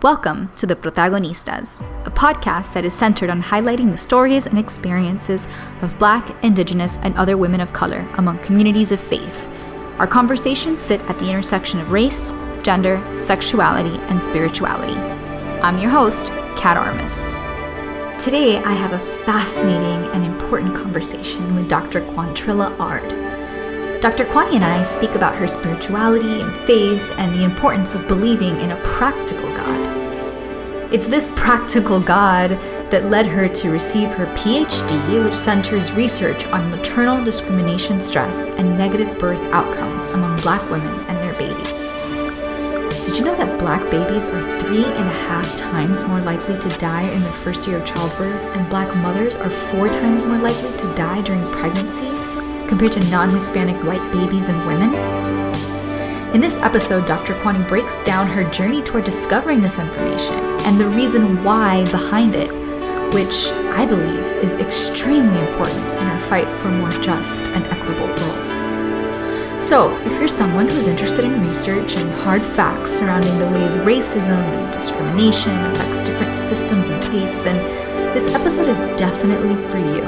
Welcome to The Protagonistas, a podcast that is centered on highlighting the stories and experiences of Black, Indigenous, and other women of color among communities of faith. Our conversations sit at the intersection of race, gender, sexuality, and spirituality. I'm your host, Kat Armas. Today, I have a fascinating and important conversation with Dr. Quantrilla Ard. Dr. Quanny and I speak about her spirituality and faith and the importance of believing in a practical God. It's this practical God that led her to receive her PhD, which centers research on maternal discrimination stress and negative birth outcomes among black women and their babies. Did you know that black babies are three and a half times more likely to die in the first year of childbirth, and black mothers are four times more likely to die during pregnancy compared to non Hispanic white babies and women? In this episode, Dr. Quanny breaks down her journey toward discovering this information and the reason why behind it, which I believe is extremely important in our fight for a more just and equitable world. So, if you're someone who's interested in research and hard facts surrounding the ways racism and discrimination affects different systems in place, then this episode is definitely for you.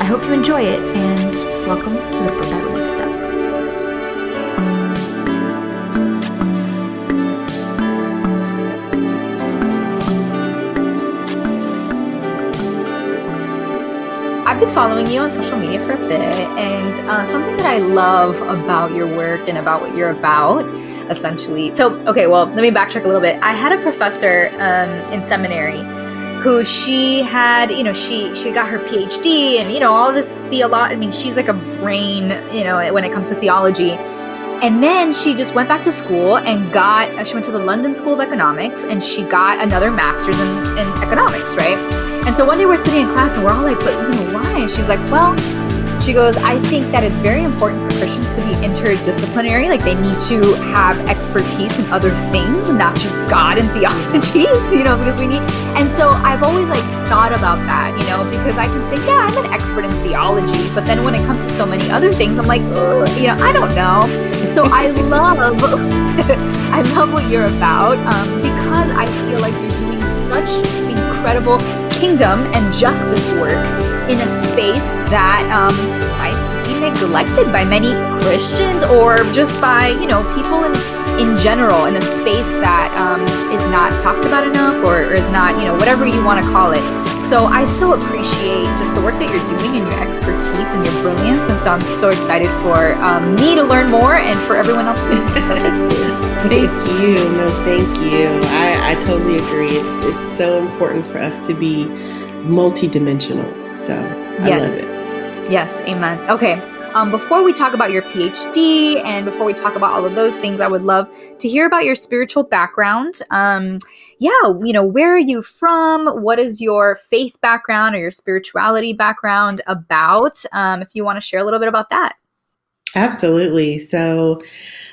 I hope you enjoy it and welcome to the Protagonistas. I've been following you on social media for a bit, and uh, something that I love about your work and about what you're about, essentially. So, okay, well, let me backtrack a little bit. I had a professor um, in seminary who she had, you know, she she got her PhD and you know all this theology. I mean, she's like a brain, you know, when it comes to theology. And then she just went back to school and got. Uh, she went to the London School of Economics and she got another master's in, in economics, right? And so one day we're sitting in class and we're all like, but you know why? And she's like, well, she goes, I think that it's very important for Christians to be interdisciplinary. Like they need to have expertise in other things, not just God and theology, you know, because we need. And so I've always like thought about that, you know, because I can say, yeah, I'm an expert in theology, but then when it comes to so many other things, I'm like, you know, I don't know. So I love, I love what you're about um, because I feel like you're doing such incredible kingdom and justice work in a space that um, neglected by many Christians or just by you know people in in general in a space that um, is not talked about enough or, or is not you know whatever you want to call it. So I so appreciate just the work that you're doing and your expertise and your brilliance, and so I'm so excited for um, me to learn more and for everyone else listening. So thank you. Thank you. No, thank you. I, I totally agree. It's it's so important for us to be multidimensional. So I yes. love it. Yes, amen. Okay. Um, before we talk about your PhD and before we talk about all of those things, I would love to hear about your spiritual background. Um, yeah, you know, where are you from? What is your faith background or your spirituality background about? Um, if you want to share a little bit about that. Absolutely. So,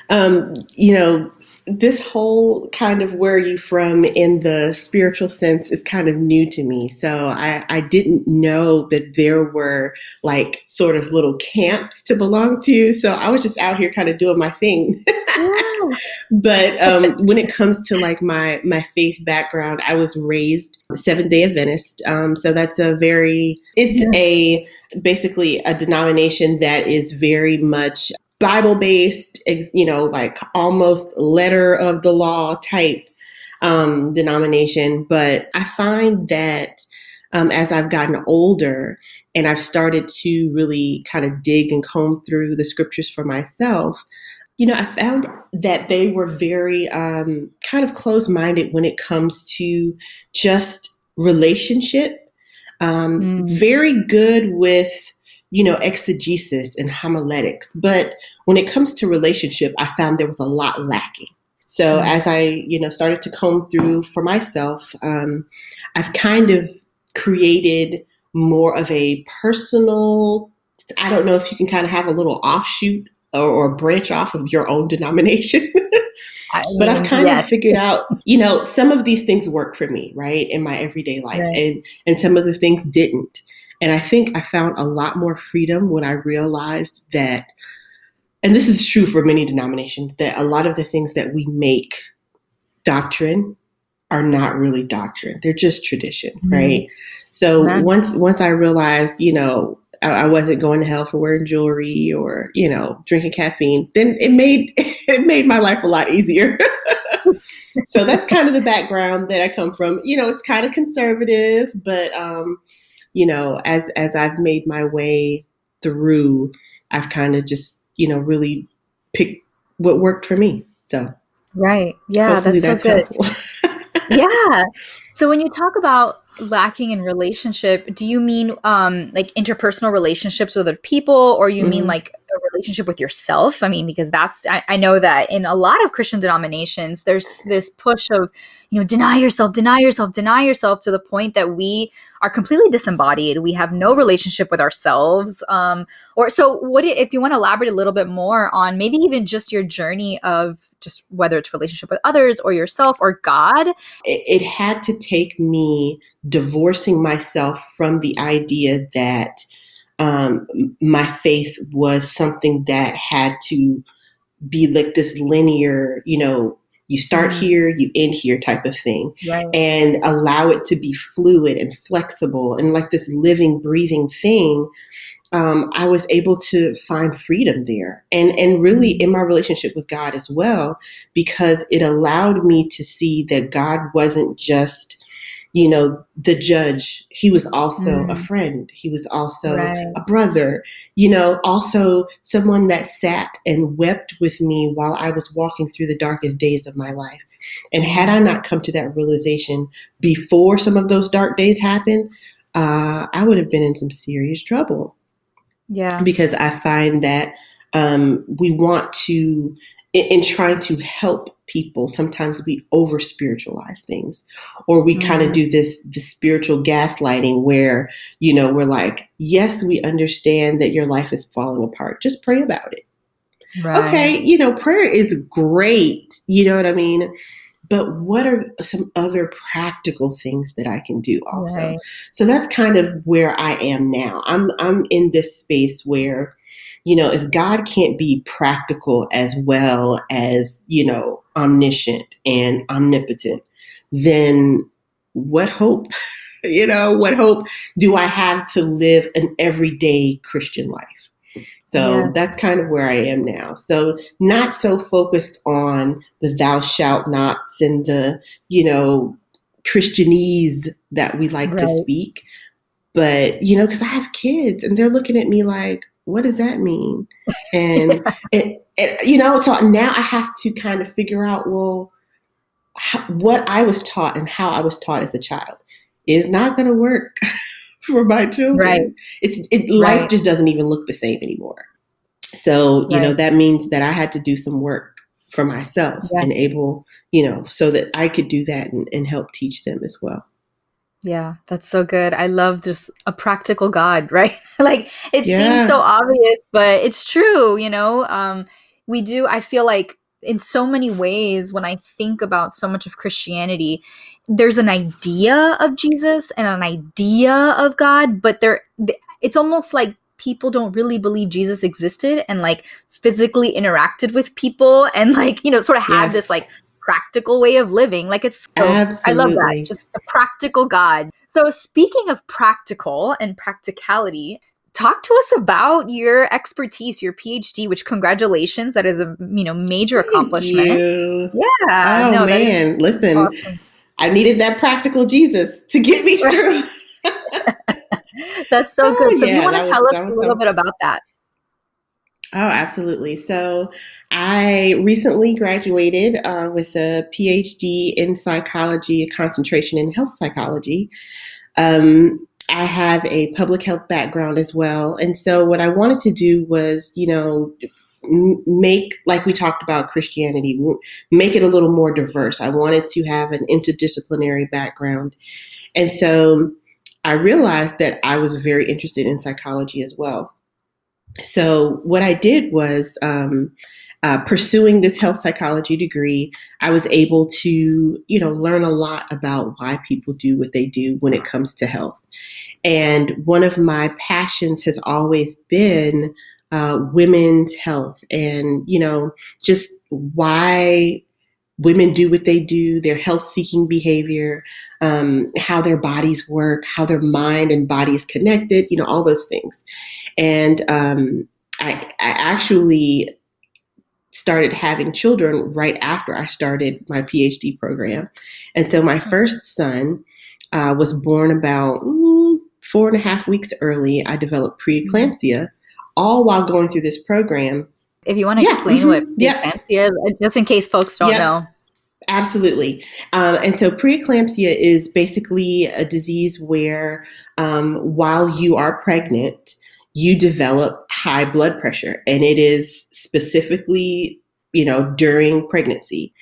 um, you know, this whole kind of where are you from in the spiritual sense is kind of new to me. So I, I didn't know that there were like sort of little camps to belong to. So I was just out here kind of doing my thing. but um, when it comes to like my my faith background, I was raised Seventh Day Adventist. Um, so that's a very it's a basically a denomination that is very much Bible based, you know, like almost letter of the law type um, denomination. But I find that um, as I've gotten older and I've started to really kind of dig and comb through the scriptures for myself, you know, I found that they were very um, kind of closed minded when it comes to just relationship. Um, mm. Very good with you know, exegesis and homiletics. But when it comes to relationship, I found there was a lot lacking. So mm-hmm. as I, you know, started to comb through for myself, um, I've kind of created more of a personal. I don't know if you can kind of have a little offshoot or, or branch off of your own denomination. I mean, but I've kind yes. of figured out, you know, some of these things work for me, right, in my everyday life, right. and and some of the things didn't. And I think I found a lot more freedom when I realized that, and this is true for many denominations, that a lot of the things that we make doctrine are not really doctrine. They're just tradition, mm-hmm. right? So once once I realized, you know, I, I, wasn't going to hell for wearing jewelry or, you know, drinking caffeine, then it made it made my life a lot easier. so that's kind of the background that I come from. You know, it's kind of conservative, but um, you know, as as I've made my way through, I've kind of just, you know, really picked what worked for me. So Right. Yeah, that's, that's, so good. yeah. So when you talk about lacking in relationship, do you mean um like interpersonal relationships with other people or you mm-hmm. mean like a relationship with yourself? I mean, because that's I, I, know that in a lot of Christian denominations, there's this push of, you know, deny yourself, deny yourself, deny yourself to the point that we are completely disembodied. We have no relationship with ourselves. Um, or so what if you want to elaborate a little bit more on maybe even just your journey of just whether it's relationship with others or yourself or God? It, it had to take me divorcing myself from the idea that um, my faith was something that had to be like this linear, you know, you start mm-hmm. here, you end here type of thing, right. and allow it to be fluid and flexible and like this living, breathing thing. Um, I was able to find freedom there, and and really mm-hmm. in my relationship with God as well, because it allowed me to see that God wasn't just you know, the judge, he was also mm. a friend. He was also right. a brother, you know, also someone that sat and wept with me while I was walking through the darkest days of my life. And had I not come to that realization before some of those dark days happened, uh, I would have been in some serious trouble. Yeah. Because I find that um, we want to in, in trying to help people sometimes we over spiritualize things or we mm-hmm. kind of do this this spiritual gaslighting where you know we're like yes we understand that your life is falling apart just pray about it right. okay you know prayer is great you know what i mean but what are some other practical things that I can do also? Right. So that's kind of where I am now. I'm I'm in this space where you know, if God can't be practical as well as, you know, omniscient and omnipotent, then what hope, you know, what hope do I have to live an everyday Christian life? So yeah. that's kind of where I am now. So not so focused on the thou shalt nots and the, you know, Christianese that we like right. to speak. But, you know, because I have kids and they're looking at me like, what does that mean? And it, it, you know, so now I have to kind of figure out, well, how, what I was taught and how I was taught as a child is not going to work for my children. Right. It's it, life right. just doesn't even look the same anymore. So you right. know that means that I had to do some work for myself yeah. and able, you know, so that I could do that and, and help teach them as well. Yeah, that's so good. I love just a practical God, right? like it yeah. seems so obvious, but it's true, you know. Um we do I feel like in so many ways when I think about so much of Christianity, there's an idea of Jesus and an idea of God, but there it's almost like people don't really believe Jesus existed and like physically interacted with people and like, you know, sort of had yes. this like practical way of living. Like it's so, I love that. Just a practical God. So speaking of practical and practicality, talk to us about your expertise, your PhD, which congratulations, that is a you know major Thank accomplishment. You. Yeah. Oh no, man, listen, awesome. I needed that practical Jesus to get me through. That's so oh, good. So yeah, you want to tell was, us a little so- bit about that? Oh, absolutely. So, I recently graduated uh, with a PhD in psychology, a concentration in health psychology. Um, I have a public health background as well. And so, what I wanted to do was, you know, make, like we talked about Christianity, make it a little more diverse. I wanted to have an interdisciplinary background. And so, I realized that I was very interested in psychology as well so what I did was um, uh, pursuing this health psychology degree. I was able to, you know, learn a lot about why people do what they do when it comes to health. And one of my passions has always been uh, women's health, and you know, just why women do what they do, their health seeking behavior, um, how their bodies work, how their mind and body is connected, you know, all those things. And um, I, I actually started having children right after I started my PhD program. And so my first son uh, was born about mm, four and a half weeks early. I developed preeclampsia, all while going through this program if you want to yeah, explain mm-hmm, what preeclampsia yeah. is, just in case folks don't yeah. know. Absolutely. Um, and so preeclampsia is basically a disease where um, while you are pregnant, you develop high blood pressure, and it is specifically, you know, during pregnancy.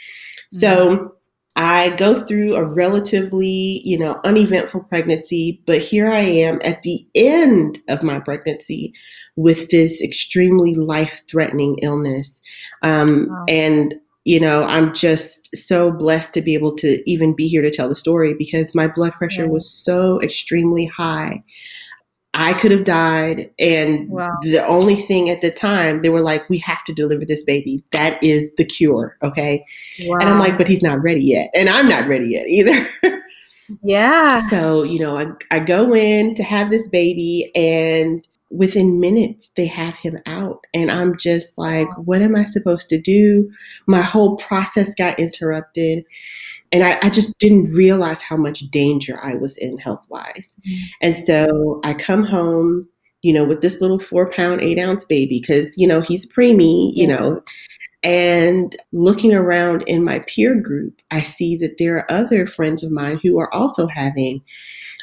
Mm-hmm. So I go through a relatively, you know, uneventful pregnancy, but here I am at the end of my pregnancy with this extremely life threatening illness. Um, wow. And, you know, I'm just so blessed to be able to even be here to tell the story because my blood pressure yeah. was so extremely high. I could have died. And wow. the only thing at the time, they were like, we have to deliver this baby. That is the cure. Okay. Wow. And I'm like, but he's not ready yet. And I'm not ready yet either. yeah. So, you know, I, I go in to have this baby and within minutes they have him out and i'm just like what am i supposed to do my whole process got interrupted and I, I, just didn't realize how much danger I was in health wise. Mm-hmm. And so I come home, you know, with this little four pound, eight ounce baby, because, you know, he's preemie, you yeah. know, and looking around in my peer group, I see that there are other friends of mine who are also having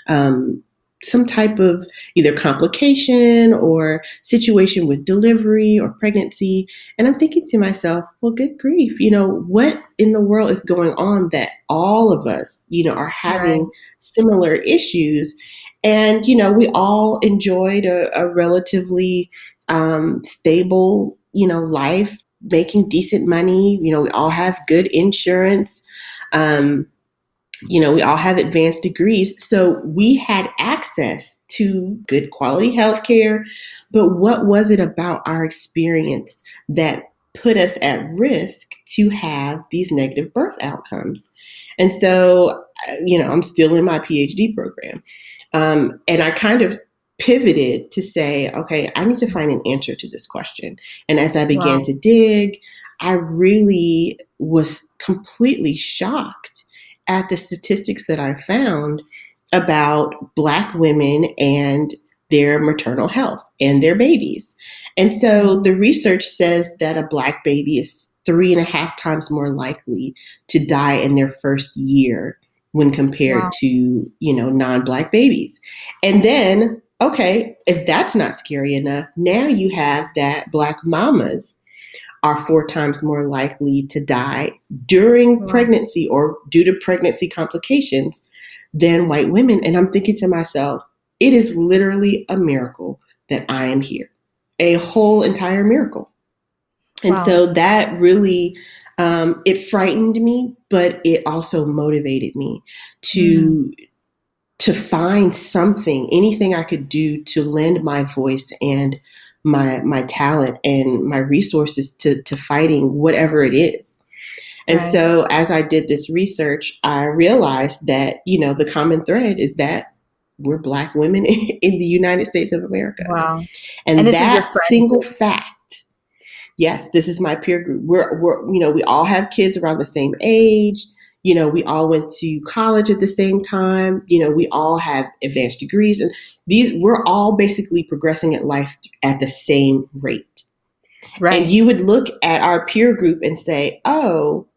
um, some type of either complication or situation with delivery or pregnancy. And I'm thinking to myself, well, good grief, you know, what in the world is going on that all of us, you know, are having right. similar issues? And, you know, we all enjoyed a, a relatively um, stable, you know, life, making decent money. You know, we all have good insurance. Um, you know, we all have advanced degrees. So we had access to good quality health care. But what was it about our experience that put us at risk to have these negative birth outcomes? And so, you know, I'm still in my PhD program. Um, and I kind of pivoted to say, okay, I need to find an answer to this question. And as I began wow. to dig, I really was completely shocked at the statistics that I found about Black women and their maternal health and their babies. And so the research says that a Black baby is three and a half times more likely to die in their first year when compared wow. to, you know, non-black babies. And then, okay, if that's not scary enough, now you have that black mamas are four times more likely to die during pregnancy or due to pregnancy complications than white women. And I'm thinking to myself, it is literally a miracle that I am here, a whole entire miracle. And wow. so that really, um, it frightened me, but it also motivated me to. Mm. To find something, anything I could do to lend my voice and my my talent and my resources to to fighting whatever it is. And right. so as I did this research, I realized that, you know, the common thread is that we're black women in the United States of America. Wow. And, and that single fact, yes, this is my peer group. We're we're you know, we all have kids around the same age you know, we all went to college at the same time. You know, we all have advanced degrees, and these we're all basically progressing at life at the same rate. Right. And you would look at our peer group and say, "Oh,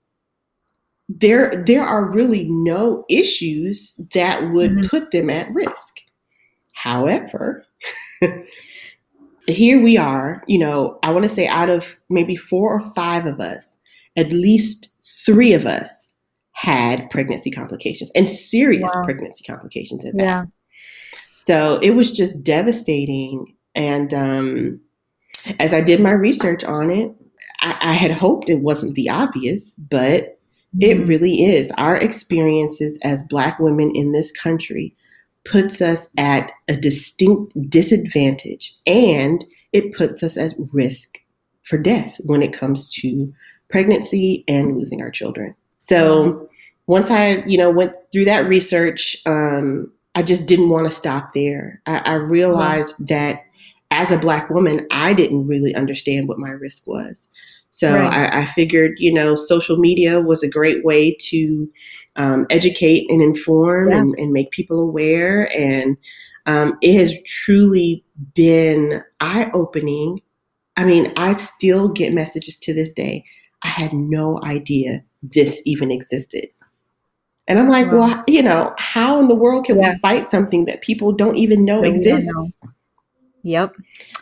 there there are really no issues that would mm-hmm. put them at risk." However, here we are, you know, I want to say out of maybe 4 or 5 of us, at least 3 of us had pregnancy complications and serious wow. pregnancy complications at that. Yeah. So it was just devastating. And um, as I did my research on it, I, I had hoped it wasn't the obvious, but mm-hmm. it really is. Our experiences as Black women in this country puts us at a distinct disadvantage and it puts us at risk for death when it comes to pregnancy and losing our children. So once I, you know, went through that research, um, I just didn't want to stop there. I, I realized that as a black woman, I didn't really understand what my risk was. So right. I, I, figured, you know, social media was a great way to um, educate and inform yeah. and, and, make people aware. And um, it has truly been eye opening. I mean, I still get messages to this day. I had no idea this even existed. And I'm like, wow. well, you know, how in the world can yeah. we fight something that people don't even know exists? Know. Yep.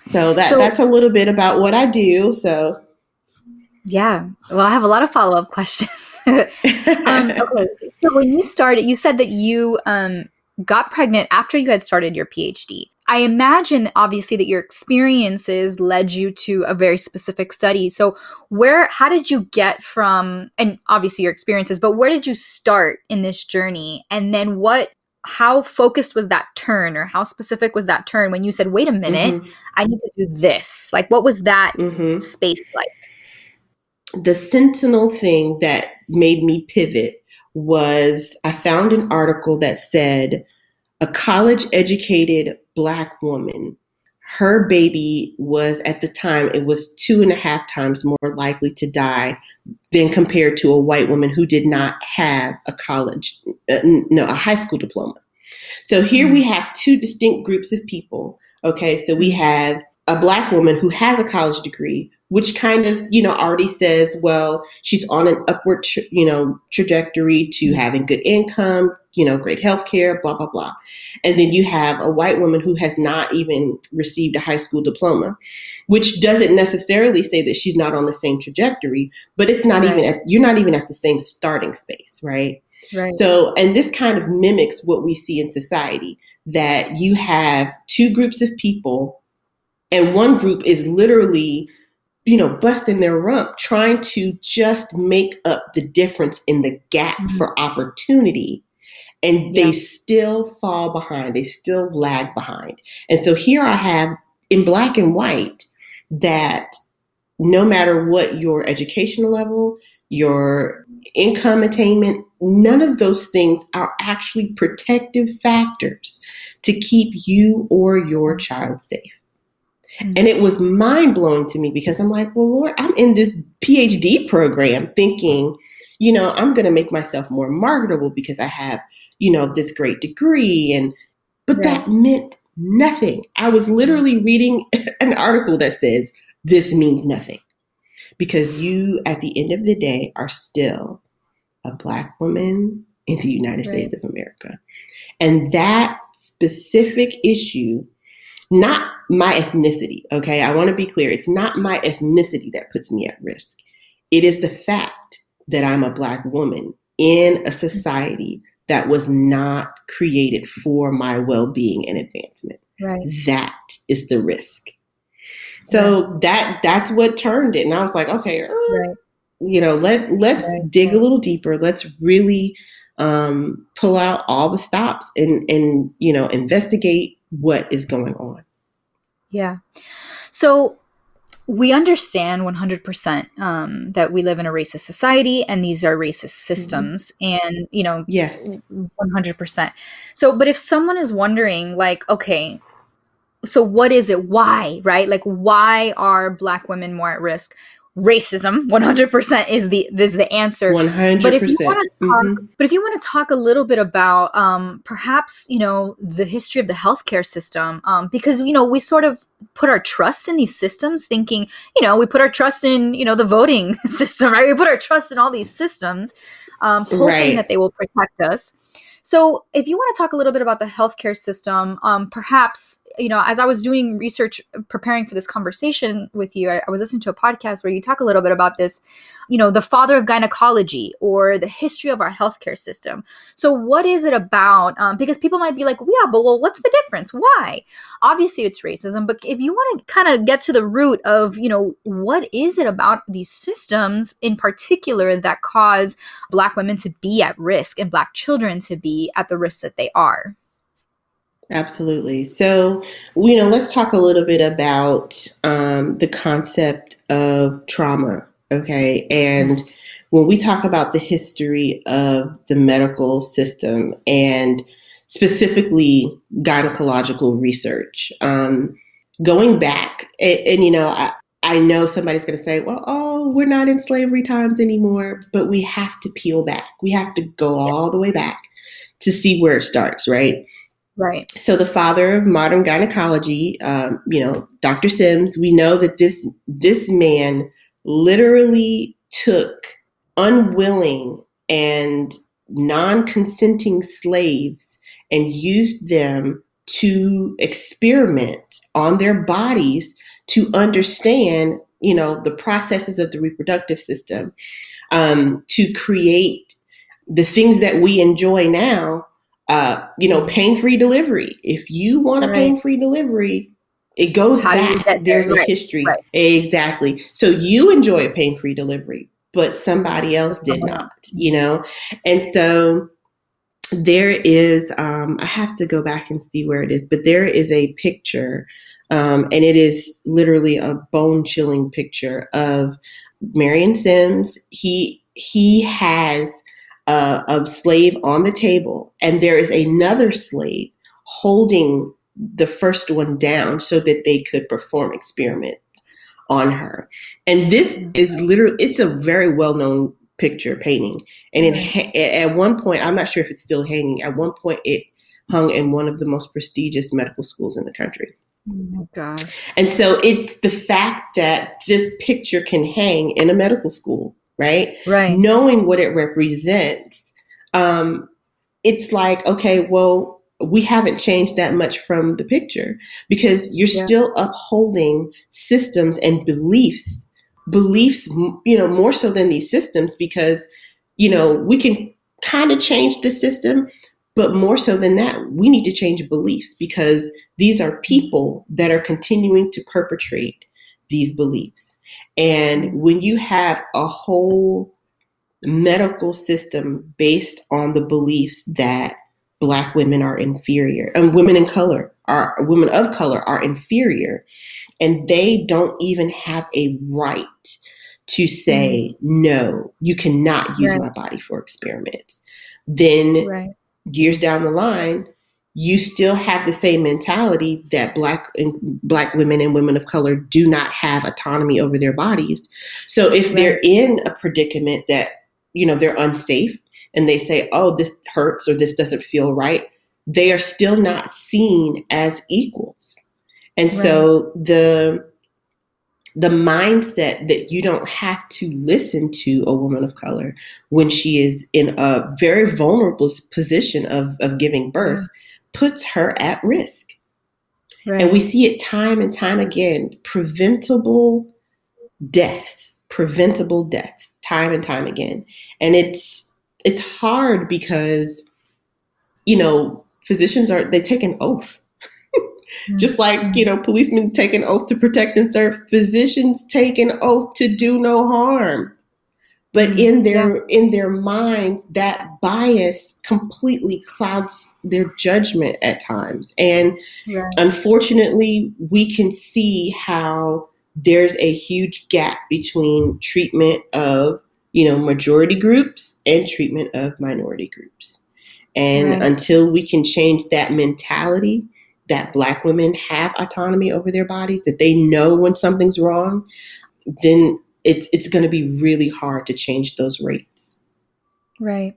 So that so, that's a little bit about what I do. So yeah. Well, I have a lot of follow up questions. um, okay. So when you started, you said that you um, got pregnant after you had started your PhD. I imagine, obviously, that your experiences led you to a very specific study. So, where, how did you get from, and obviously your experiences, but where did you start in this journey? And then what, how focused was that turn or how specific was that turn when you said, wait a minute, mm-hmm. I need to do this? Like, what was that mm-hmm. space like? the sentinel thing that made me pivot was I found an article that said a college educated black woman, her baby was at the time, it was two and a half times more likely to die than compared to a white woman who did not have a college, uh, no, a high school diploma. So here we mm-hmm. have two distinct groups of people. Okay, so we have a black woman who has a college degree which kind of you know already says well she's on an upward tra- you know trajectory to having good income you know great health care blah blah blah and then you have a white woman who has not even received a high school diploma which doesn't necessarily say that she's not on the same trajectory but it's not right. even at you're not even at the same starting space right Right. So, and this kind of mimics what we see in society that you have two groups of people, and one group is literally you know, busting their rump, trying to just make up the difference in the gap mm-hmm. for opportunity. And they yeah. still fall behind, they still lag behind. And so here I have in black and white that no matter what your educational level, your income attainment, none of those things are actually protective factors to keep you or your child safe. Mm-hmm. And it was mind blowing to me because I'm like, well, Lord, I'm in this PhD program thinking, you know, I'm going to make myself more marketable because I have, you know, this great degree. And, but right. that meant nothing. I was literally reading an article that says, this means nothing because you, at the end of the day, are still a Black woman in the United right. States of America. And that specific issue not my ethnicity, okay? I want to be clear. It's not my ethnicity that puts me at risk. It is the fact that I'm a Black woman in a society that was not created for my well being and advancement. Right. That is the risk. So that that's what turned it, and I was like, okay, uh, right. you know, let let's right. dig a little deeper. Let's really um, pull out all the stops and and you know investigate what is going on. Yeah. So we understand 100% um, that we live in a racist society and these are racist mm-hmm. systems mm-hmm. and you know yes 100% so but if someone is wondering like okay so what is it why right like why are black women more at risk racism 100% is the is the answer 100% but if you want to talk mm-hmm. but if you want to talk a little bit about um, perhaps you know the history of the healthcare system um, because you know we sort of put our trust in these systems thinking you know we put our trust in you know the voting system right we put our trust in all these systems um, hoping right. that they will protect us so if you want to talk a little bit about the healthcare system um, perhaps you know, as I was doing research preparing for this conversation with you, I, I, was listening to a podcast where you talk a little bit about this, you know, the father of gynecology or the history of our healthcare system. So, what is it about? Um, because people might be like, yeah, but well, what's the difference? Why? Obviously, it's racism, but if you want to kind of get to the root of, you know, what is it about these systems in particular that cause Black women to be at risk and Black children to be at the risk that they are? Absolutely. So, you know, let's talk a little bit about um, the concept of trauma. Okay. And when we talk about the history of the medical system and specifically gynecological research, um, going back, and, and you know, I, I know somebody's going to say, well, oh, we're not in slavery times anymore, but we have to peel back. We have to go all the way back to see where it starts, right? Right. So the father of modern gynecology, um, you know, Dr. Sims, we know that this this man literally took unwilling and non-consenting slaves and used them to experiment on their bodies to understand, you know, the processes of the reproductive system, um, to create the things that we enjoy now uh, you know, pain free delivery. If you want a right. pain free delivery, it goes How back. There's a history. Right. Exactly. So you enjoy a pain free delivery, but somebody else did not, you know? And so there is, um, I have to go back and see where it is, but there is a picture, um, and it is literally a bone chilling picture of Marion Sims. He, he has uh, a slave on the table, and there is another slave holding the first one down so that they could perform experiments on her. And this is literally, it's a very well known picture painting. And it, at one point, I'm not sure if it's still hanging, at one point, it hung in one of the most prestigious medical schools in the country. Oh God. And so it's the fact that this picture can hang in a medical school right? Right. Knowing what it represents, um, it's like, okay, well, we haven't changed that much from the picture because you're yeah. still upholding systems and beliefs, beliefs, you know, more so than these systems because, you know, we can kind of change the system, but more so than that, we need to change beliefs because these are people that are continuing to perpetrate these beliefs. And when you have a whole medical system based on the beliefs that black women are inferior and women in color are women of color are inferior and they don't even have a right to say mm-hmm. no you cannot use right. my body for experiments then right. years down the line you still have the same mentality that black and black women and women of color do not have autonomy over their bodies. So if right. they're in a predicament that you know they're unsafe and they say, "Oh, this hurts" or "This doesn't feel right," they are still not seen as equals. And right. so the the mindset that you don't have to listen to a woman of color when she is in a very vulnerable position of, of giving birth yeah puts her at risk. Right. And we see it time and time again preventable deaths, preventable deaths, time and time again. And it's it's hard because you know, physicians are they take an oath. Just like, mm-hmm. you know, policemen take an oath to protect and serve, physicians take an oath to do no harm but mm-hmm. in their yeah. in their minds that bias completely clouds their judgment at times and unfortunately we can see how there's a huge gap between treatment of you know majority groups and treatment of minority groups and right. until we can change that mentality that black women have autonomy over their bodies that they know when something's wrong then it's it's going to be really hard to change those rates. Right.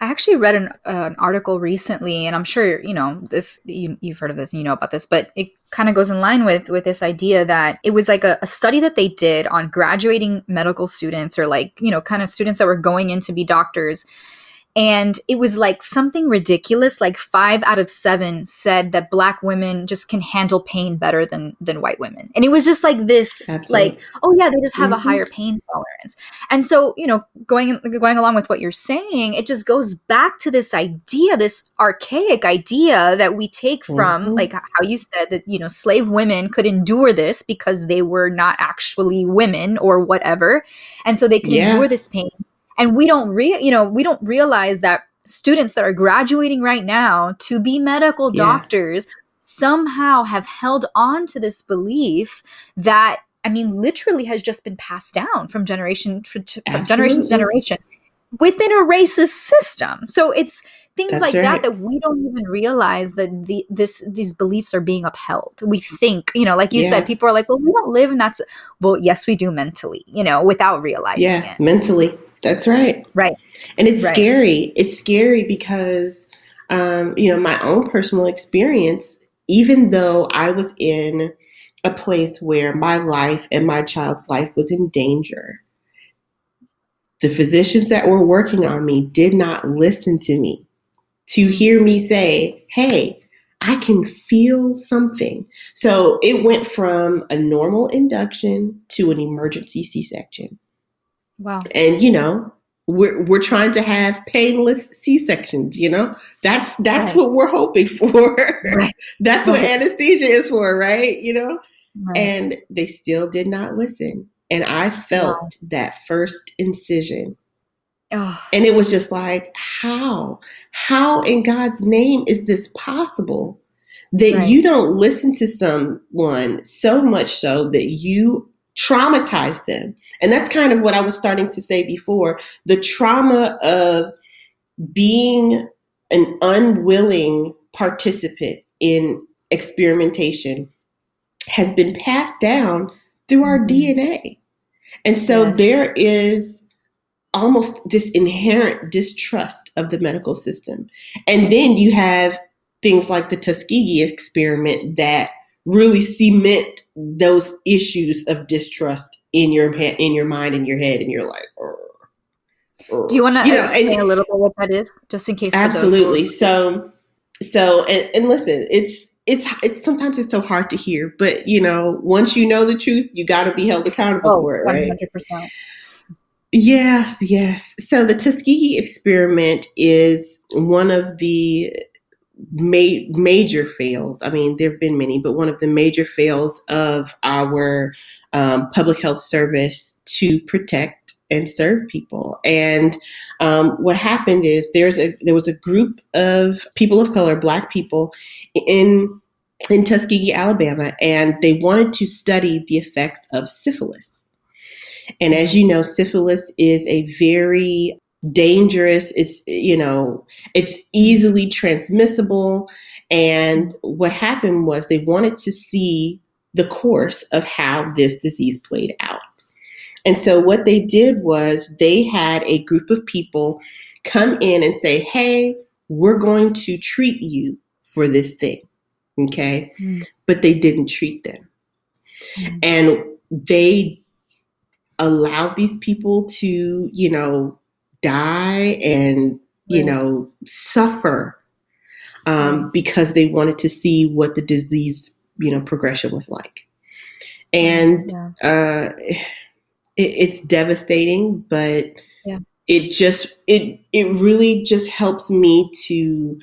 I actually read an, uh, an article recently, and I'm sure you know this. You, have heard of this, and you know about this, but it kind of goes in line with with this idea that it was like a, a study that they did on graduating medical students, or like you know, kind of students that were going in to be doctors, and it was like something ridiculous like five out of seven said that black women just can handle pain better than than white women and it was just like this Absolutely. like oh yeah they just have mm-hmm. a higher pain tolerance and so you know going going along with what you're saying it just goes back to this idea this archaic idea that we take from mm-hmm. like how you said that you know slave women could endure this because they were not actually women or whatever and so they could yeah. endure this pain and we don't re you know we don't realize that students that are graduating right now to be medical yeah. doctors somehow have held on to this belief that I mean, literally has just been passed down from generation from generation to generation within a racist system. So it's things That's like right. that that we don't even realize that the, this these beliefs are being upheld. We think, you know, like you yeah. said, people are like, "Well, we don't live in that." Well, yes, we do mentally, you know, without realizing yeah, it. mentally. That's right. Right. And it's right. scary. It's scary because, um, you know, my own personal experience. Even though I was in a place where my life and my child's life was in danger. The physicians that were working on me did not listen to me to hear me say, Hey, I can feel something. So it went from a normal induction to an emergency C section. Wow. And, you know, we're we're trying to have painless C sections. You know, that's that's right. what we're hoping for. Right. that's right. what anesthesia is for, right? You know. And they still did not listen. And I felt wow. that first incision. Oh. And it was just like, how? How in God's name is this possible? That you don't listen to someone so much so that you traumatize them. And that's kind of what I was starting to say before the trauma of being an unwilling participant in experimentation has been passed down through our mm-hmm. DNA. And so yes. there is almost this inherent distrust of the medical system. And then you have things like the Tuskegee experiment that really cement those issues of distrust in your in your mind, in your head, and you're like, do you want to you know, explain a little bit what that is, just in case? Absolutely. So, so, and, and listen, it's it's it's sometimes it's so hard to hear, but you know, once you know the truth, you got to be held accountable oh, for it, right? 100%. Yes, yes. So the Tuskegee experiment is one of the ma- major fails. I mean, there have been many, but one of the major fails of our um, public health service to protect and serve people. And um, what happened is there's a there was a group of people of color, Black people, in in Tuskegee, Alabama, and they wanted to study the effects of syphilis. And as you know, syphilis is a very dangerous it's you know it's easily transmissible and what happened was they wanted to see the course of how this disease played out and so what they did was they had a group of people come in and say, hey, we're going to treat you for this thing. Okay. Mm. But they didn't treat them. Mm. And they allowed these people to, you know, die and, you know, suffer um, because they wanted to see what the disease, you know, progression was like. And, yeah. uh, it, it's devastating, but yeah. it just it it really just helps me to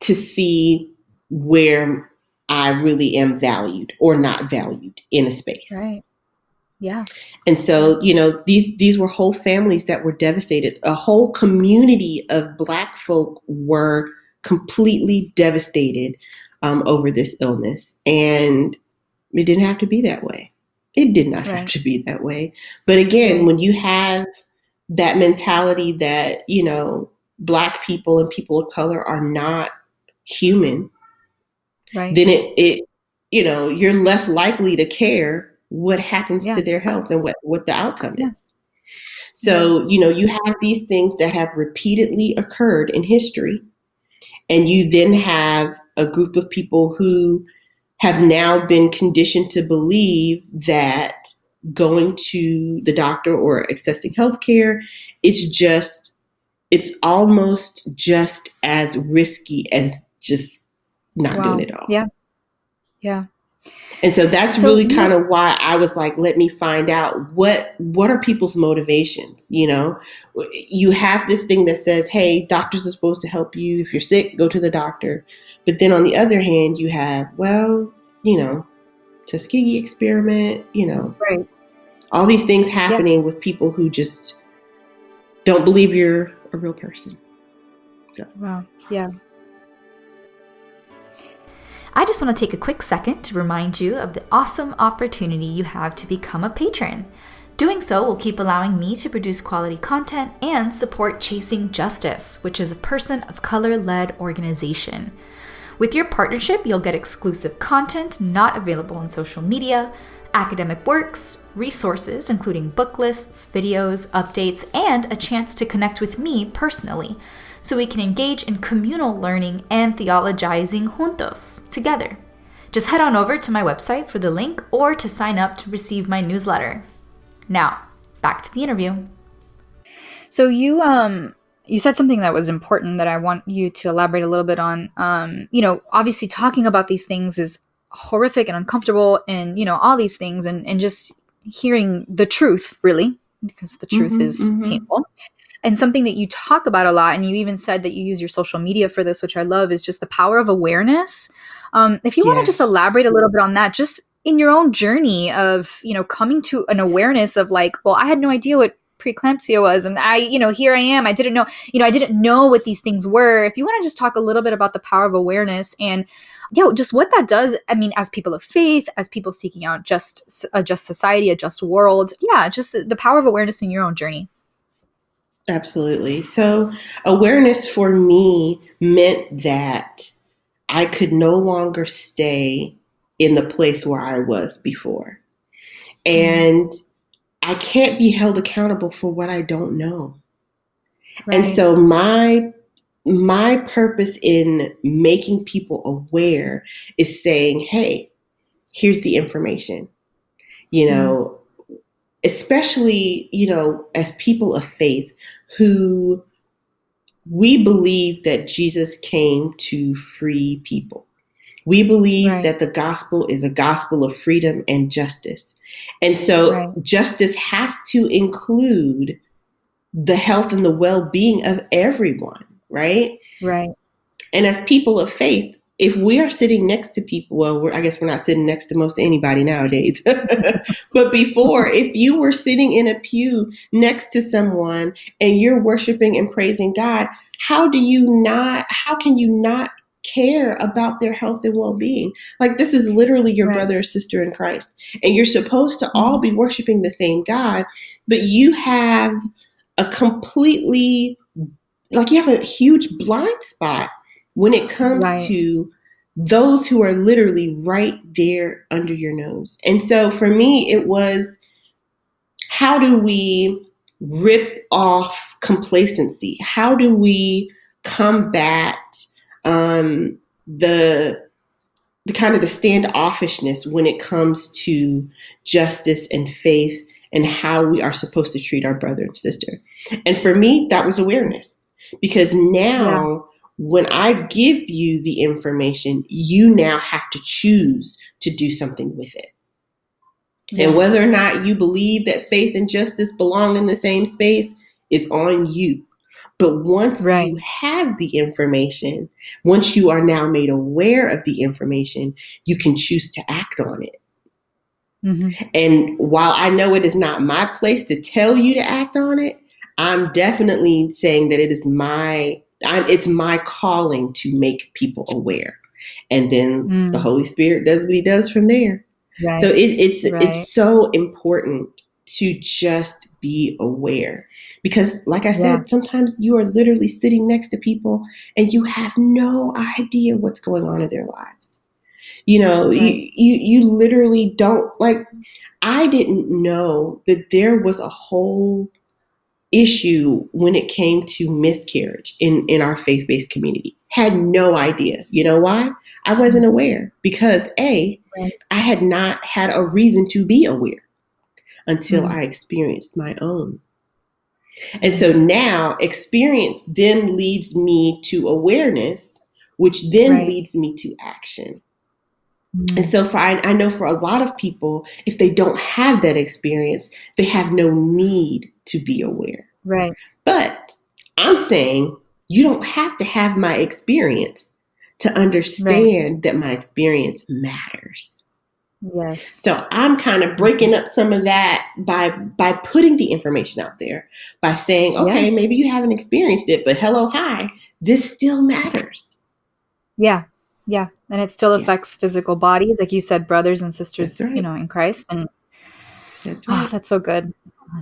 to see where I really am valued or not valued in a space. Right. Yeah. And so, you know, these these were whole families that were devastated. A whole community of black folk were completely devastated um, over this illness. And it didn't have to be that way. It did not right. have to be that way. But again, when you have that mentality that, you know, black people and people of color are not human, right. then it, it, you know, you're less likely to care what happens yeah. to their health and what, what the outcome yeah. is. So, you know, you have these things that have repeatedly occurred in history, and you then have a group of people who have now been conditioned to believe that going to the doctor or accessing healthcare it's just it's almost just as risky as just not wow. doing it all. Yeah. Yeah. And so that's so, really kind of why I was like, let me find out what what are people's motivations. You know, you have this thing that says, hey, doctors are supposed to help you. If you're sick, go to the doctor. But then on the other hand, you have, well, you know, Tuskegee experiment, you know, right. all these things happening yep. with people who just don't believe you're a real person. So. Wow. Yeah. I just want to take a quick second to remind you of the awesome opportunity you have to become a patron. Doing so will keep allowing me to produce quality content and support Chasing Justice, which is a person of color led organization. With your partnership, you'll get exclusive content not available on social media, academic works, resources, including book lists, videos, updates, and a chance to connect with me personally so we can engage in communal learning and theologizing juntos together. Just head on over to my website for the link or to sign up to receive my newsletter. Now, back to the interview. So you um you said something that was important that I want you to elaborate a little bit on. Um, you know, obviously talking about these things is horrific and uncomfortable and you know all these things and and just hearing the truth really because the truth mm-hmm, is mm-hmm. painful and something that you talk about a lot and you even said that you use your social media for this which i love is just the power of awareness um, if you yes. want to just elaborate a little bit on that just in your own journey of you know coming to an awareness of like well i had no idea what preeclampsia was and i you know here i am i didn't know you know i didn't know what these things were if you want to just talk a little bit about the power of awareness and know, just what that does. I mean, as people of faith, as people seeking out just a just society, a just world. Yeah, just the, the power of awareness in your own journey. Absolutely. So, awareness for me meant that I could no longer stay in the place where I was before. And mm. I can't be held accountable for what I don't know. Right. And so, my my purpose in making people aware is saying, hey, here's the information. You know, mm. Especially, you know, as people of faith who we believe that Jesus came to free people. We believe right. that the gospel is a gospel of freedom and justice. And so right. justice has to include the health and the well being of everyone right? Right. And as people of faith, if we are sitting next to people, well, I guess we're not sitting next to most anybody nowadays. but before, if you were sitting in a pew next to someone and you're worshiping and praising God, how do you not, how can you not care about their health and well-being like this is literally your right. brother or sister in christ and you're supposed to all mm-hmm. be worshiping the same god but you have a completely like you have a huge blind spot when it comes right. to those who are literally right there under your nose. And so for me, it was how do we rip off complacency? How do we combat um, the the kind of the standoffishness when it comes to justice and faith and how we are supposed to treat our brother and sister. And for me, that was awareness. Because now. When I give you the information, you now have to choose to do something with it. Yeah. And whether or not you believe that faith and justice belong in the same space is on you. But once right. you have the information, once you are now made aware of the information, you can choose to act on it. Mm-hmm. And while I know it is not my place to tell you to act on it, I'm definitely saying that it is my I'm, it's my calling to make people aware, and then mm. the Holy Spirit does what He does from there. Right. So it, it's right. it's so important to just be aware because, like I said, yeah. sometimes you are literally sitting next to people and you have no idea what's going on in their lives. You know, right. you, you you literally don't like. I didn't know that there was a whole issue when it came to miscarriage in, in our faith based community. Had no idea. You know why? I wasn't aware because A, right. I had not had a reason to be aware until mm-hmm. I experienced my own. And so now experience then leads me to awareness, which then right. leads me to action. And so for I, I know for a lot of people, if they don't have that experience, they have no need to be aware. Right. But I'm saying you don't have to have my experience to understand right. that my experience matters. Yes. So I'm kind of breaking up some of that by by putting the information out there by saying, okay, yeah. maybe you haven't experienced it, but hello, hi, this still matters. Yeah. Yeah, and it still affects yeah. physical bodies, like you said, brothers and sisters, right. you know, in Christ. And that's, ah, right. oh, that's so good.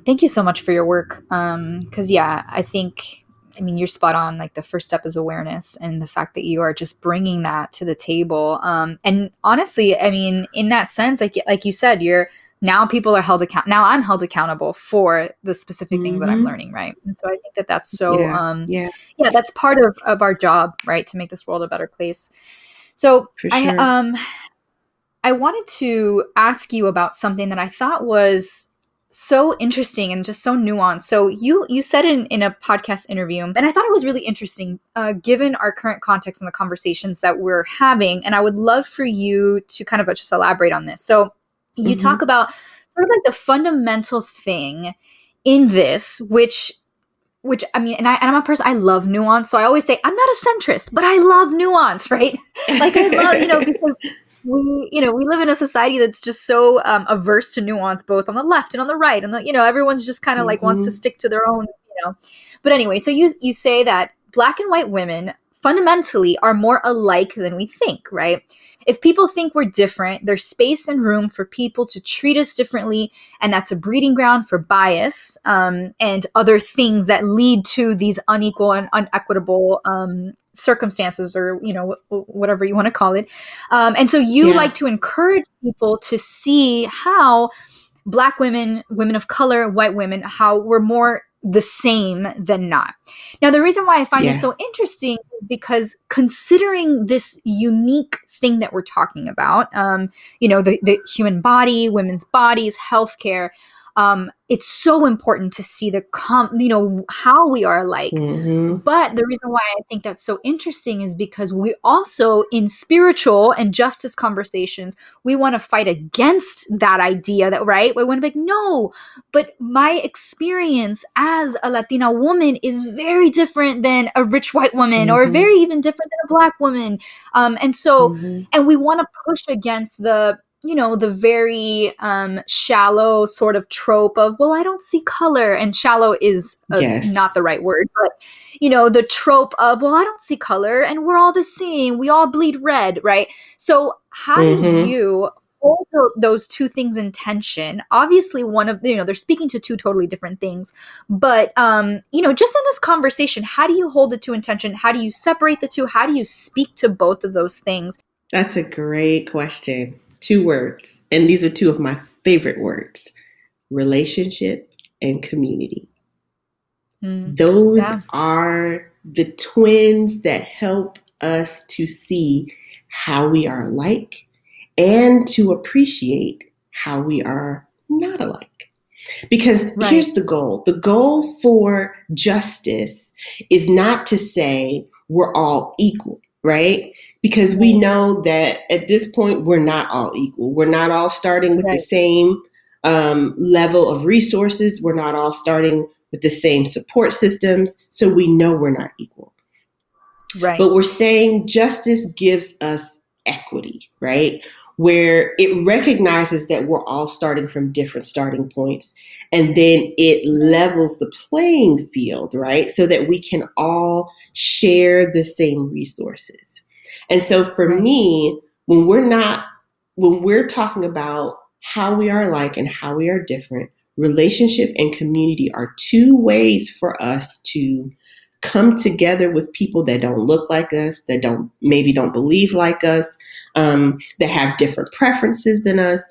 Thank you so much for your work. Um, because yeah, I think I mean, you're spot on. Like the first step is awareness and the fact that you are just bringing that to the table. Um, and honestly, I mean, in that sense, like like you said, you're now people are held account. Now I'm held accountable for the specific mm-hmm. things that I'm mm-hmm. learning, right? And so I think that that's so, yeah. um, yeah, yeah, that's part of of our job, right, to make this world a better place. So sure. I um, I wanted to ask you about something that I thought was so interesting and just so nuanced. So you you said in in a podcast interview, and I thought it was really interesting, uh, given our current context and the conversations that we're having. And I would love for you to kind of just elaborate on this. So you mm-hmm. talk about sort of like the fundamental thing in this, which which I mean, and, I, and I'm a person I love nuance, so I always say I'm not a centrist, but I love nuance, right? Like I love, you know, because we you know we live in a society that's just so um, averse to nuance both on the left and on the right and the, you know everyone's just kind of mm-hmm. like wants to mm-hmm. stick to their own you know but anyway so you you say that black and white women fundamentally are more alike than we think right if people think we're different there's space and room for people to treat us differently and that's a breeding ground for bias um, and other things that lead to these unequal and unequitable um, circumstances or you know whatever you want to call it um, and so you yeah. like to encourage people to see how black women women of color white women how we're more the same than not now the reason why i find yeah. this so interesting is because considering this unique thing that we're talking about um, you know the, the human body women's bodies healthcare um, it's so important to see the com you know how we are alike mm-hmm. but the reason why i think that's so interesting is because we also in spiritual and justice conversations we want to fight against that idea that right we want to be like no but my experience as a latina woman is very different than a rich white woman mm-hmm. or very even different than a black woman um, and so mm-hmm. and we want to push against the you know the very um shallow sort of trope of well i don't see color and shallow is a, yes. not the right word but you know the trope of well i don't see color and we're all the same we all bleed red right? So how mm-hmm. do you hold those two things in tension? Obviously one of you know they're speaking to two totally different things but um you know just in this conversation how do you hold the two in tension? How do you separate the two? How do you speak to both of those things? That's a great question two words, and these are two of my favorite words relationship and community. Mm, Those yeah. are the twins that help us to see how we are alike and to appreciate how we are not alike. Because right. here's the goal the goal for justice is not to say we're all equal, right? Because we know that at this point we're not all equal. We're not all starting with right. the same um, level of resources. We're not all starting with the same support systems. So we know we're not equal. Right. But we're saying justice gives us equity, right? Where it recognizes that we're all starting from different starting points and then it levels the playing field, right? So that we can all share the same resources. And so for me, when we're not, when we're talking about how we are alike and how we are different, relationship and community are two ways for us to come together with people that don't look like us, that don't maybe don't believe like us, um, that have different preferences than us,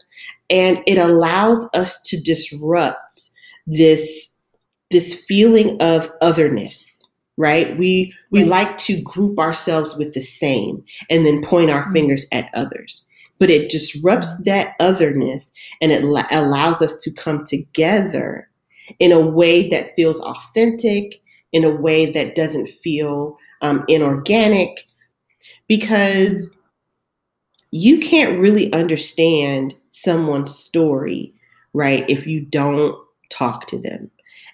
and it allows us to disrupt this this feeling of otherness right? We we right. like to group ourselves with the same and then point our mm-hmm. fingers at others. But it disrupts mm-hmm. that otherness and it la- allows us to come together in a way that feels authentic, in a way that doesn't feel um, inorganic, because you can't really understand someone's story, right, if you don't talk to them.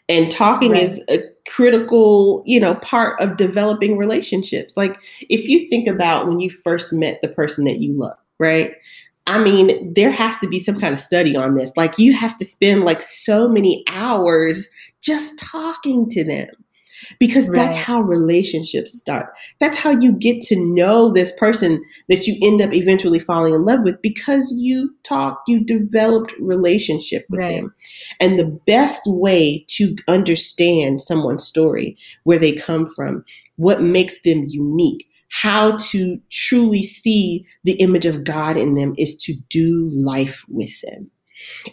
And talking right. is a critical, you know, part of developing relationships. Like if you think about when you first met the person that you love, right? I mean, there has to be some kind of study on this. Like you have to spend like so many hours just talking to them. Because right. that's how relationships start. That's how you get to know this person that you end up eventually falling in love with because you talked, you developed relationship with right. them. And the best way to understand someone's story, where they come from, what makes them unique, how to truly see the image of God in them is to do life with them.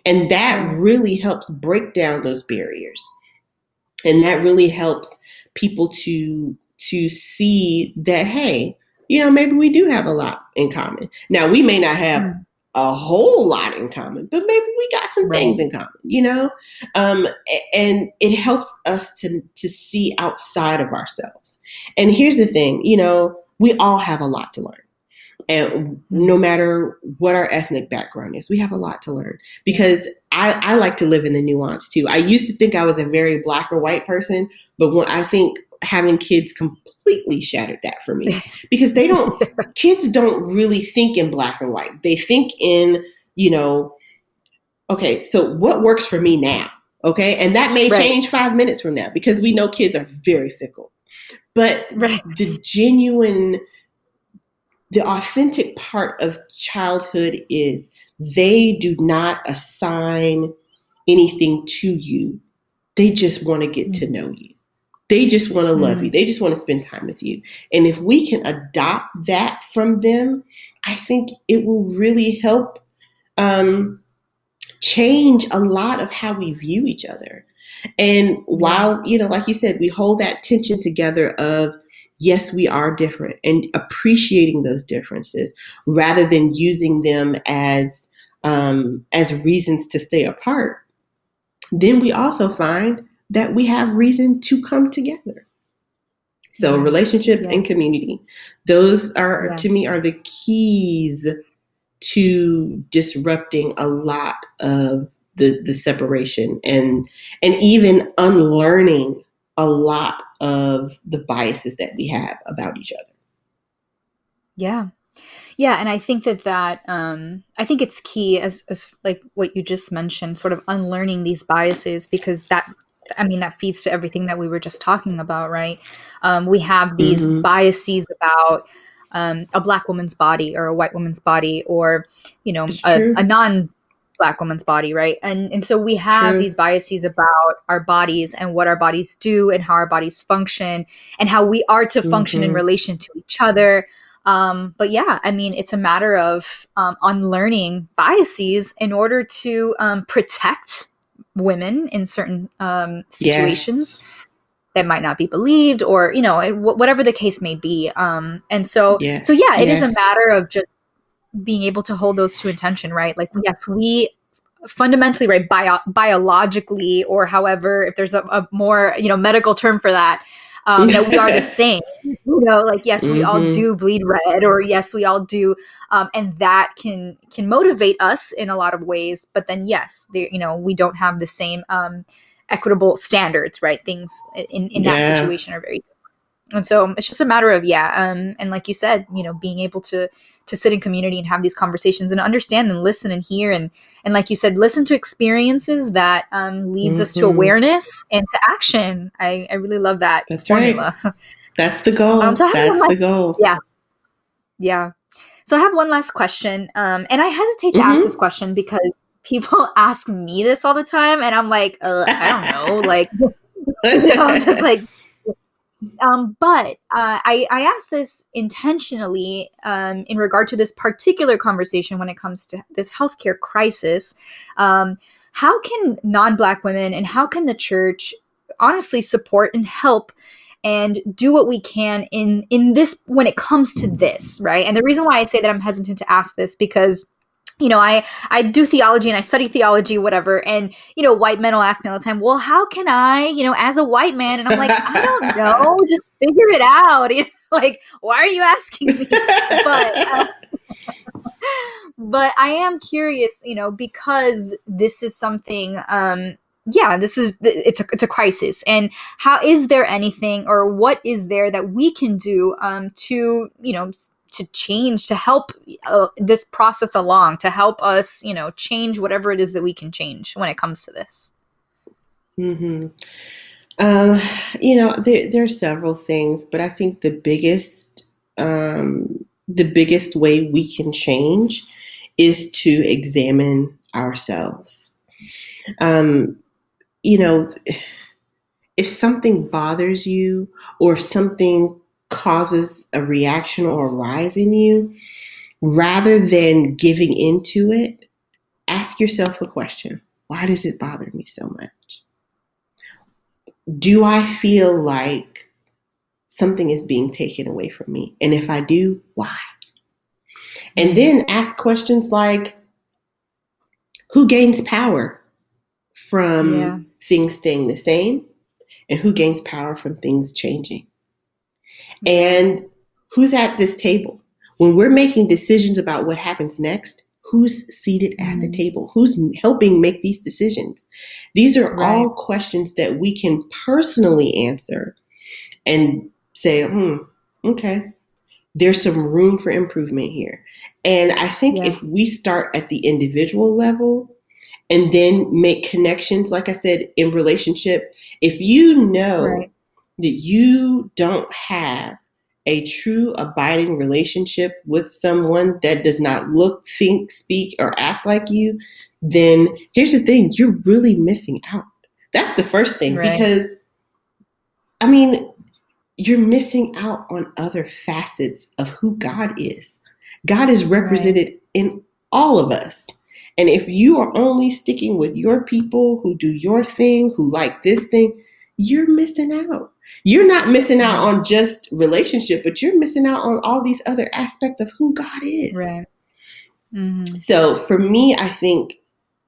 And that really helps break down those barriers and that really helps people to to see that hey you know maybe we do have a lot in common now we may not have mm. a whole lot in common but maybe we got some right. things in common you know um, and it helps us to to see outside of ourselves and here's the thing you know we all have a lot to learn and mm-hmm. no matter what our ethnic background is, we have a lot to learn because I, I like to live in the nuance too. I used to think I was a very black or white person, but when I think having kids completely shattered that for me because they don't, kids don't really think in black and white. They think in, you know, okay, so what works for me now? Okay. And that may right. change five minutes from now because we know kids are very fickle. But right. the genuine, the authentic part of childhood is they do not assign anything to you. They just want to get to know you. They just want to love mm. you. They just want to spend time with you. And if we can adopt that from them, I think it will really help um, change a lot of how we view each other. And while, you know, like you said, we hold that tension together of yes, we are different and appreciating those differences rather than using them as um, as reasons to stay apart, then we also find that we have reason to come together. So yeah. relationship yeah. and community, those are yeah. to me are the keys to disrupting a lot of the the separation and and even unlearning a lot of the biases that we have about each other. Yeah. Yeah, and I think that that um, I think it's key as as like what you just mentioned, sort of unlearning these biases because that I mean that feeds to everything that we were just talking about, right? Um, we have these mm-hmm. biases about um, a black woman's body or a white woman's body or you know a, a non black woman's body right and and so we have True. these biases about our bodies and what our bodies do and how our bodies function and how we are to function mm-hmm. in relation to each other um, but yeah i mean it's a matter of um, unlearning biases in order to um, protect women in certain um, situations yes. that might not be believed or you know whatever the case may be um, and so yes. so yeah it yes. is a matter of just being able to hold those to intention, right? Like, yes, we fundamentally, right, bio- biologically, or however, if there's a, a, more, you know, medical term for that, um, that we are the same. You know, like yes, we mm-hmm. all do bleed red, or yes, we all do, um, and that can can motivate us in a lot of ways. But then, yes, you know, we don't have the same um, equitable standards, right? Things in in that yeah. situation are very different and so it's just a matter of yeah um, and like you said you know being able to to sit in community and have these conversations and understand and listen and hear and and like you said listen to experiences that um, leads mm-hmm. us to mm-hmm. awareness and to action i i really love that that's formula. right that's the goal um, so that's the goal yeah yeah so i have one last question um, and i hesitate to mm-hmm. ask this question because people ask me this all the time and i'm like uh, i don't know like you know, i'm just like um, but uh, I, I asked this intentionally um, in regard to this particular conversation when it comes to this healthcare crisis. Um, how can non Black women and how can the church honestly support and help and do what we can in in this when it comes to this right and the reason why i say that i'm hesitant to ask this because you know, I I do theology and I study theology, whatever. And you know, white men will ask me all the time, "Well, how can I, you know, as a white man?" And I'm like, I don't know, just figure it out. you know, like, why are you asking me? but uh, but I am curious, you know, because this is something. Um, yeah, this is it's a it's a crisis, and how is there anything or what is there that we can do um, to you know to change to help uh, this process along to help us you know change whatever it is that we can change when it comes to this mm-hmm. Um, you know, there, there are several things, but I think the biggest um, the biggest way we can change is to examine ourselves. Um, you know, if something bothers you or if something causes a reaction or a rise in you, rather than giving into it, ask yourself a question Why does it bother me so much? Do I feel like something is being taken away from me? And if I do, why? And then ask questions like Who gains power from yeah. things staying the same? And who gains power from things changing? And who's at this table? When we're making decisions about what happens next, who's seated at the mm-hmm. table? Who's helping make these decisions? These are right. all questions that we can personally answer and say, hmm, okay, there's some room for improvement here. And I think yeah. if we start at the individual level and then make connections, like I said, in relationship, if you know right. That you don't have a true abiding relationship with someone that does not look, think, speak, or act like you, then here's the thing you're really missing out. That's the first thing right. because, I mean, you're missing out on other facets of who God is. God is represented right. in all of us. And if you are only sticking with your people who do your thing, who like this thing, you're missing out. You're not missing out on just relationship, but you're missing out on all these other aspects of who God is. Right. Mm-hmm. So for me, I think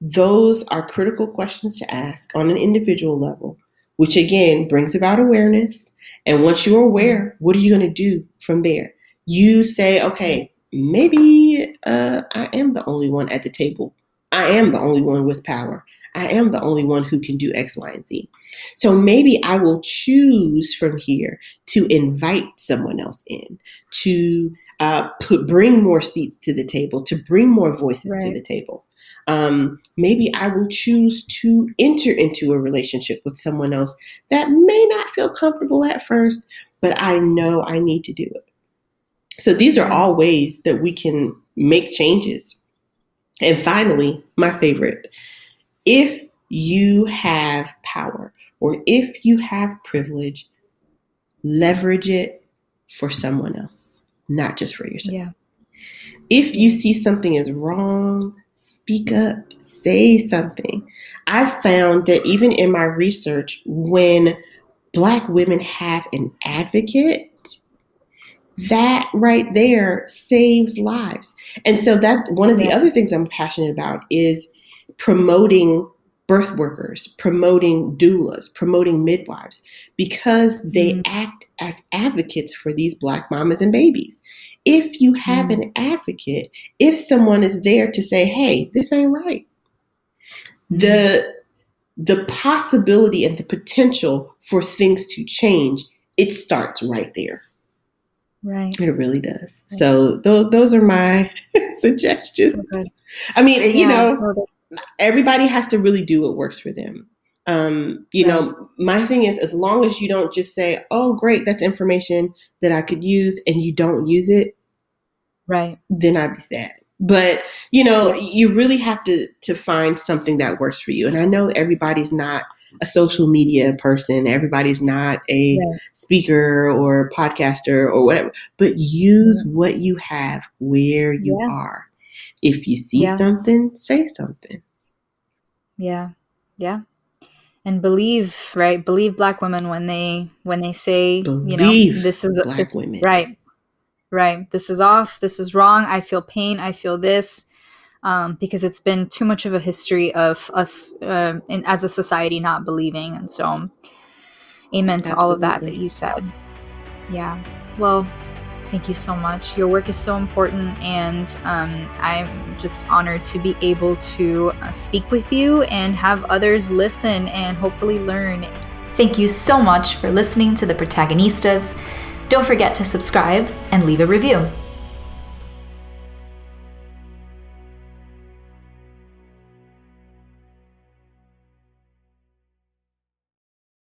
those are critical questions to ask on an individual level, which again brings about awareness. And once you're aware, what are you going to do from there? You say, okay, maybe uh, I am the only one at the table. I am the only one with power. I am the only one who can do X, Y, and Z. So maybe I will choose from here to invite someone else in, to uh, put, bring more seats to the table, to bring more voices right. to the table. Um, maybe I will choose to enter into a relationship with someone else that may not feel comfortable at first, but I know I need to do it. So these are all ways that we can make changes. And finally, my favorite if you have power or if you have privilege, leverage it for someone else, not just for yourself. Yeah. If you see something is wrong, speak up, say something. I found that even in my research, when Black women have an advocate, that right there saves lives. And so that one of the other things I'm passionate about is promoting birth workers, promoting doulas, promoting midwives, because they mm. act as advocates for these Black mamas and babies. If you have mm. an advocate, if someone is there to say, hey, this ain't right, mm. the the possibility and the potential for things to change, it starts right there. Right. It really does. Right. So th- those are my suggestions. So I mean, yeah, you know, everybody has to really do what works for them. Um, you right. know, my thing is as long as you don't just say, "Oh, great, that's information that I could use," and you don't use it, right? Then I'd be sad. But you know, you really have to to find something that works for you. And I know everybody's not a social media person. Everybody's not a yeah. speaker or podcaster or whatever. But use yeah. what you have where you yeah. are. If you see something, say something. Yeah. Yeah. And believe, right? Believe black women when they when they say, believe you know, this is black a, women. Right. Right. This is off. This is wrong. I feel pain. I feel this. Um, because it's been too much of a history of us uh, in, as a society not believing. And so, amen to all of that that you said. Yeah. Well, Thank you so much. Your work is so important, and um, I'm just honored to be able to uh, speak with you and have others listen and hopefully learn. Thank you so much for listening to the Protagonistas. Don't forget to subscribe and leave a review.